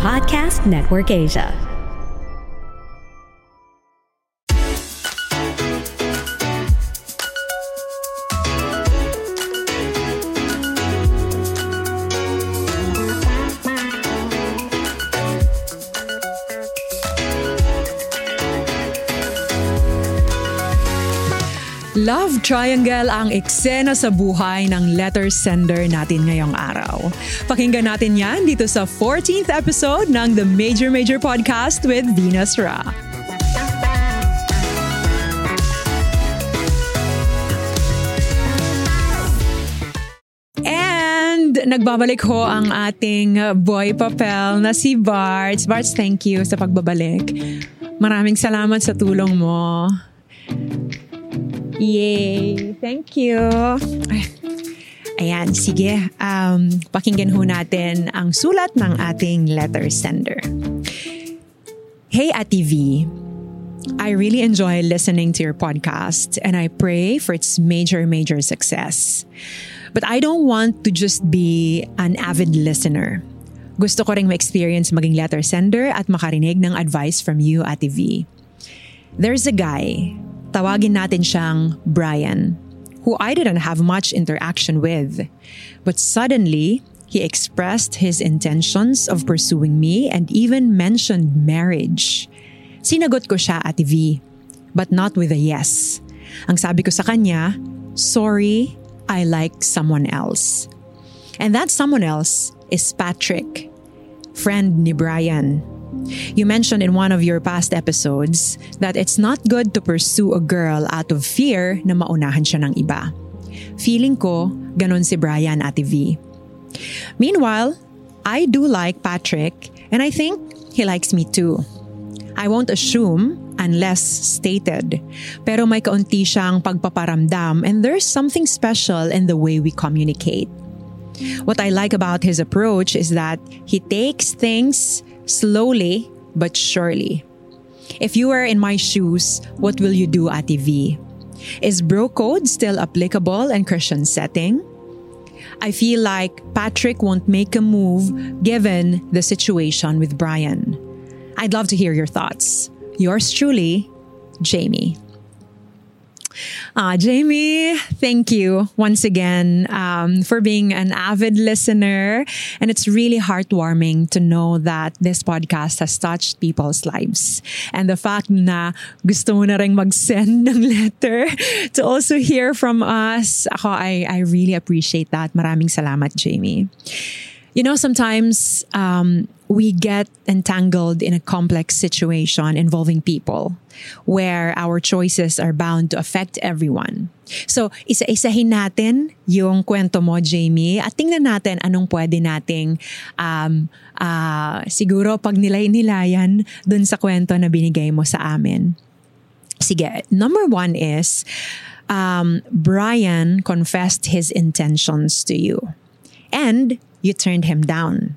Podcast Network Asia. Love triangle ang eksena sa buhay ng letter sender natin ngayong araw. Pakinggan natin yan dito sa 14th episode ng The Major Major Podcast with Venus Ra. And nagbabalik ho ang ating boy papel na si Barts. Barts, thank you sa pagbabalik. Maraming salamat sa tulong mo. Yay! Thank you! Ay, ayan, sige. Um, pakinggan ho natin ang sulat ng ating letter sender. Hey, Ati V. I really enjoy listening to your podcast and I pray for its major, major success. But I don't want to just be an avid listener. Gusto ko ring ma-experience maging letter sender at makarinig ng advice from you, Ate V. There's a guy tawagin natin siyang Brian, who I didn't have much interaction with. But suddenly, he expressed his intentions of pursuing me and even mentioned marriage. Sinagot ko siya, Ate V, but not with a yes. Ang sabi ko sa kanya, sorry, I like someone else. And that someone else is Patrick, friend ni Brian. You mentioned in one of your past episodes that it's not good to pursue a girl out of fear na maunahan siya ng iba. Feeling ko, ganon si Brian Ate V. Meanwhile, I do like Patrick and I think he likes me too. I won't assume unless stated. Pero may kaunti siyang pagpaparamdam and there's something special in the way we communicate. What I like about his approach is that he takes things slowly but surely. If you were in my shoes, what will you do, Ate V? Is bro code still applicable in Christian setting? I feel like Patrick won't make a move given the situation with Brian. I'd love to hear your thoughts. Yours truly, Jamie. Ah, Jamie, thank you once again um, for being an avid listener. And it's really heartwarming to know that this podcast has touched people's lives. And the fact na gusto mo na rin mag-send ng letter to also hear from us, ako, I, I really appreciate that. Maraming salamat, Jamie. You know, sometimes um, we get entangled in a complex situation involving people where our choices are bound to affect everyone. So, isa-isahin natin yung kwento mo, Jamie, at tingnan natin anong pwede nating um, uh, siguro pag nilay-nilayan dun sa kwento na binigay mo sa amin. Sige, number one is, um, Brian confessed his intentions to you. And you turned him down.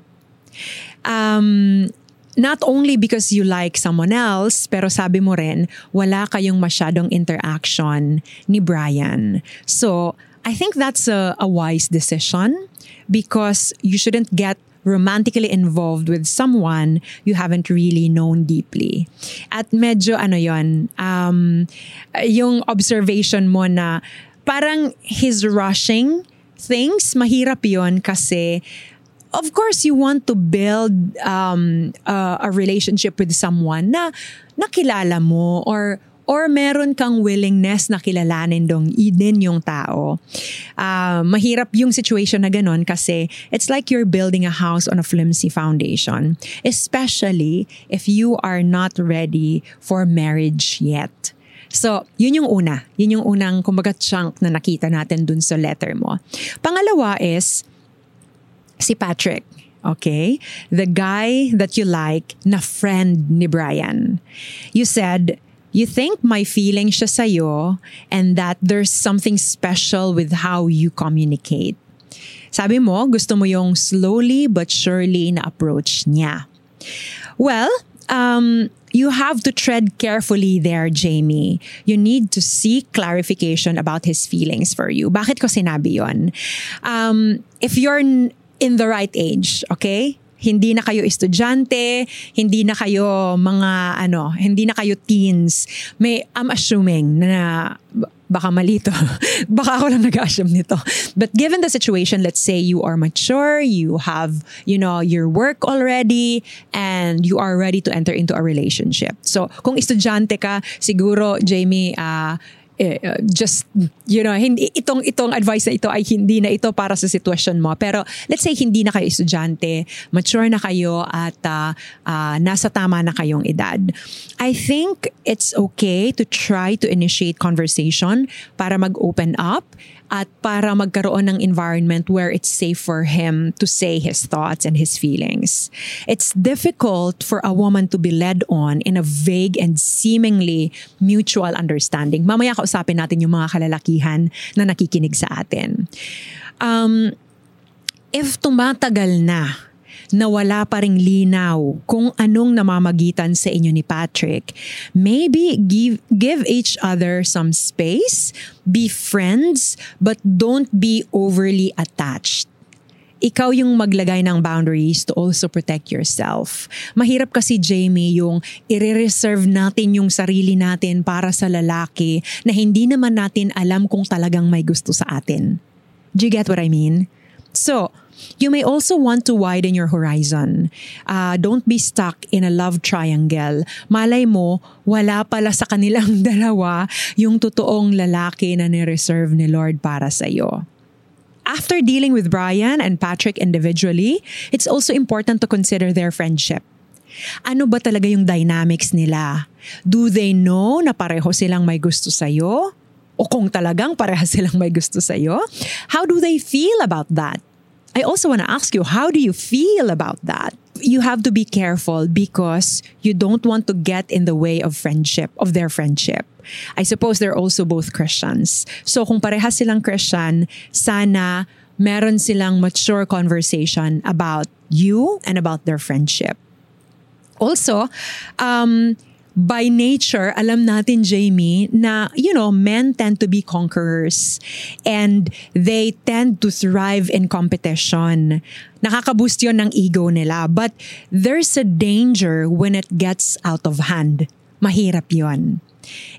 Um, not only because you like someone else, pero sabi mo rin, wala kayong masyadong interaction ni Brian. So, I think that's a, a wise decision because you shouldn't get romantically involved with someone you haven't really known deeply. At medyo ano yon um, yung observation mo na parang he's rushing things, mahirap yon kasi of course you want to build um, uh, a relationship with someone na nakilala mo or or meron kang willingness na kilalanin dong din yung tao. Uh, mahirap yung situation na ganun kasi it's like you're building a house on a flimsy foundation. Especially if you are not ready for marriage yet. So, yun yung una. Yun yung unang, kumbaga, chunk na nakita natin dun sa letter mo. Pangalawa is, si Patrick. Okay? The guy that you like na friend ni Brian. You said, you think my feeling siya sa'yo and that there's something special with how you communicate. Sabi mo, gusto mo yung slowly but surely na approach niya. Well, um, you have to tread carefully there, Jamie. You need to seek clarification about his feelings for you. Bakit ko sinabi yon? Um, if you're in the right age, okay? hindi na kayo estudyante, hindi na kayo mga ano, hindi na kayo teens. May I'm assuming na baka malito. baka ako lang nag-assume nito. But given the situation, let's say you are mature, you have, you know, your work already, and you are ready to enter into a relationship. So, kung estudyante ka, siguro, Jamie, uh, eh, uh, just you know hindi itong itong advice na ito ay hindi na ito para sa sitwasyon mo. Pero let's say hindi na kayo estudyante mature na kayo at uh, uh, nasa tama na kayong edad. I think it's okay to try to initiate conversation para mag-open up at para magkaroon ng environment where it's safe for him to say his thoughts and his feelings. It's difficult for a woman to be led on in a vague and seemingly mutual understanding. Mamaya kausapin natin yung mga kalalakihan na nakikinig sa atin. Um, if tumatagal na na wala pa ring linaw kung anong namamagitan sa inyo ni Patrick, maybe give, give each other some space, be friends, but don't be overly attached ikaw yung maglagay ng boundaries to also protect yourself. Mahirap kasi Jamie yung i-reserve natin yung sarili natin para sa lalaki na hindi naman natin alam kung talagang may gusto sa atin. Do you get what I mean? So, You may also want to widen your horizon. Uh, don't be stuck in a love triangle. Malay mo, wala pala sa kanilang dalawa yung totoong lalaki na ni-reserve ni Lord para sa iyo. After dealing with Brian and Patrick individually, it's also important to consider their friendship. Ano ba talaga yung dynamics nila? Do they know na pareho silang may gusto sa'yo? O kung talagang pareha silang may gusto sa'yo? How do they feel about that? I also want to ask you, how do you feel about that? You have to be careful because you don't want to get in the way of friendship, of their friendship. I suppose they're also both Christians. So kung parehas silang Christian, sana meron silang mature conversation about you and about their friendship. Also, um, by nature, alam natin, Jamie, na, you know, men tend to be conquerors and they tend to thrive in competition. Nakaka-boost yun ng ego nila. But there's a danger when it gets out of hand. Mahirap yon.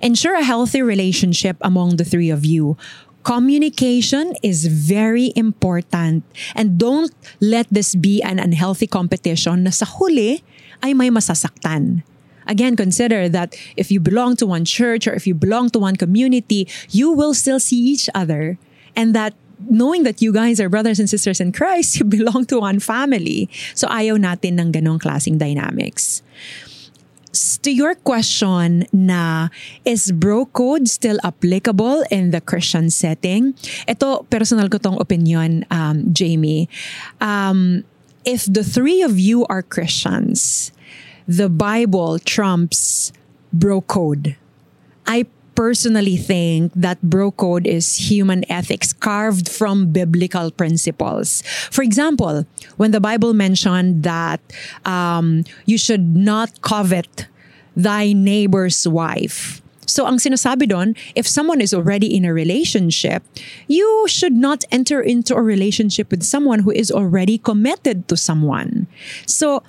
Ensure a healthy relationship among the three of you. Communication is very important and don't let this be an unhealthy competition na sa huli ay may masasaktan. Again, consider that if you belong to one church or if you belong to one community, you will still see each other. And that knowing that you guys are brothers and sisters in Christ, you belong to one family. So ayaw natin ng ganong klaseng dynamics. To your question na is bro code still applicable in the Christian setting? Ito, personal ko tong opinion, um, Jamie. Um, if the three of you are Christians, the Bible trumps bro code. I personally think that bro code is human ethics carved from biblical principles. For example, when the Bible mentioned that um, you should not covet thy neighbor's wife. So ang sinasabi doon, if someone is already in a relationship, you should not enter into a relationship with someone who is already committed to someone. So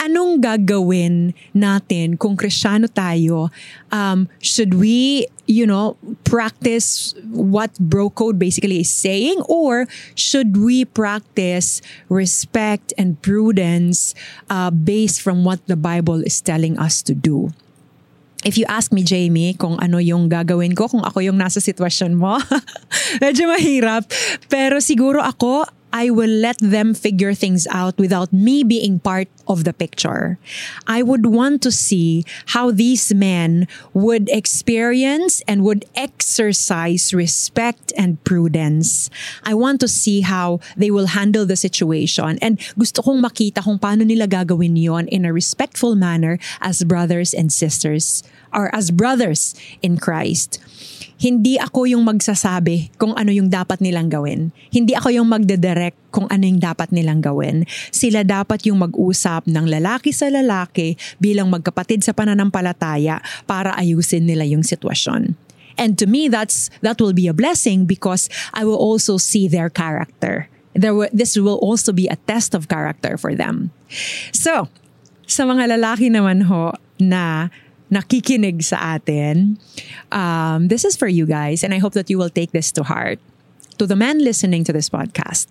anong gagawin natin kung krisyano tayo? Um, should we, you know, practice what bro code basically is saying or should we practice respect and prudence uh, based from what the Bible is telling us to do? If you ask me, Jamie, kung ano yung gagawin ko, kung ako yung nasa sitwasyon mo, medyo mahirap. Pero siguro ako, I will let them figure things out without me being part of the picture. I would want to see how these men would experience and would exercise respect and prudence. I want to see how they will handle the situation and gusto kong makita kung paano nila gagawin yon in a respectful manner as brothers and sisters or as brothers in Christ hindi ako yung magsasabi kung ano yung dapat nilang gawin. Hindi ako yung magdedirect kung ano yung dapat nilang gawin. Sila dapat yung mag-usap ng lalaki sa lalaki bilang magkapatid sa pananampalataya para ayusin nila yung sitwasyon. And to me, that's that will be a blessing because I will also see their character. There w- this will also be a test of character for them. So, sa mga lalaki naman ho na nakikinig sa atin, um, this is for you guys and I hope that you will take this to heart. To the men listening to this podcast,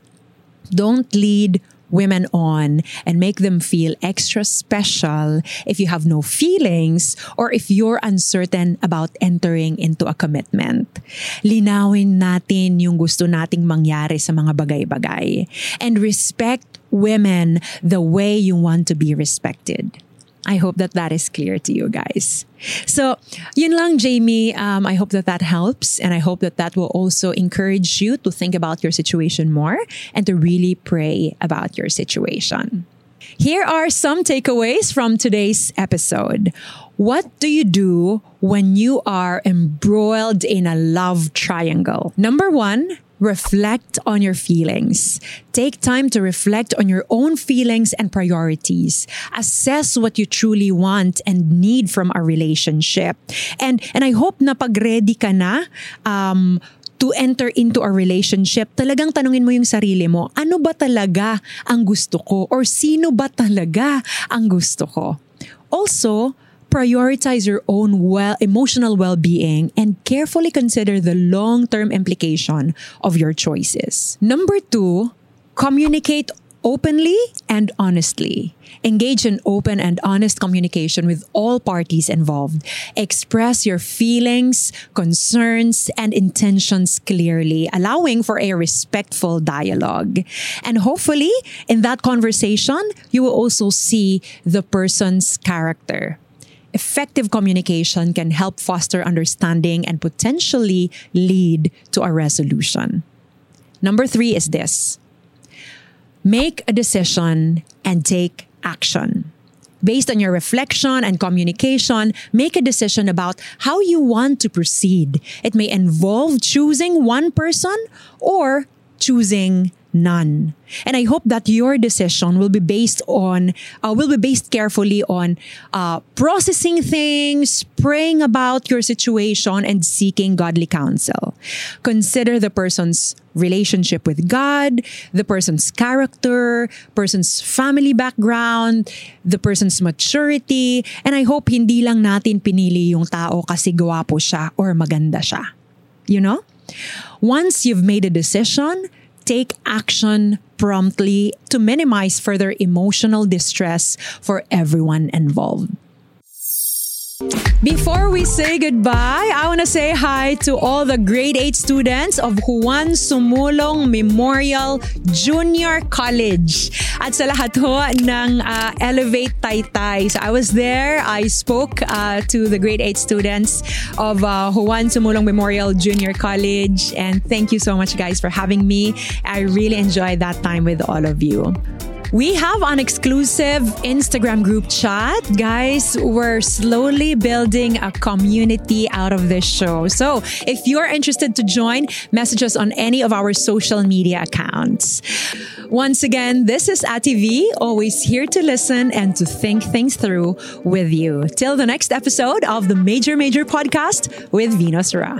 don't lead women on and make them feel extra special if you have no feelings or if you're uncertain about entering into a commitment. Linawin natin yung gusto nating mangyari sa mga bagay-bagay and respect women the way you want to be respected. I hope that that is clear to you guys. So, yun lang, Jamie. Um, I hope that that helps. And I hope that that will also encourage you to think about your situation more and to really pray about your situation. Here are some takeaways from today's episode. What do you do when you are embroiled in a love triangle? Number one, reflect on your feelings. Take time to reflect on your own feelings and priorities. Assess what you truly want and need from a relationship. And and I hope na pag ready ka na um to enter into a relationship, talagang tanungin mo yung sarili mo, ano ba talaga ang gusto ko? Or sino ba talaga ang gusto ko? Also, prioritize your own well emotional well-being and carefully consider the long-term implication of your choices. Number 2, communicate openly and honestly. Engage in open and honest communication with all parties involved. Express your feelings, concerns, and intentions clearly, allowing for a respectful dialogue. And hopefully, in that conversation, you will also see the person's character. Effective communication can help foster understanding and potentially lead to a resolution. Number three is this make a decision and take action. Based on your reflection and communication, make a decision about how you want to proceed. It may involve choosing one person or choosing none. And I hope that your decision will be based on, uh, will be based carefully on uh, processing things, praying about your situation, and seeking godly counsel. Consider the person's relationship with God, the person's character, person's family background, the person's maturity, and I hope hindi lang natin pinili yung tao kasi gwapo siya or maganda siya. You know? Once you've made a decision, take action promptly to minimize further emotional distress for everyone involved. Before we say goodbye, I want to say hi to all the grade 8 students of Juan Sumulong Memorial Junior College. At sa lahat ho ng uh, Elevate Taytay. So I was there, I spoke uh, to the grade 8 students of uh, Juan Sumulong Memorial Junior College. And thank you so much guys for having me. I really enjoyed that time with all of you. We have an exclusive Instagram group chat. Guys, we're slowly building a community out of this show. So if you're interested to join, message us on any of our social media accounts. Once again, this is ATV, always here to listen and to think things through with you. Till the next episode of the Major Major Podcast with Venus Ra.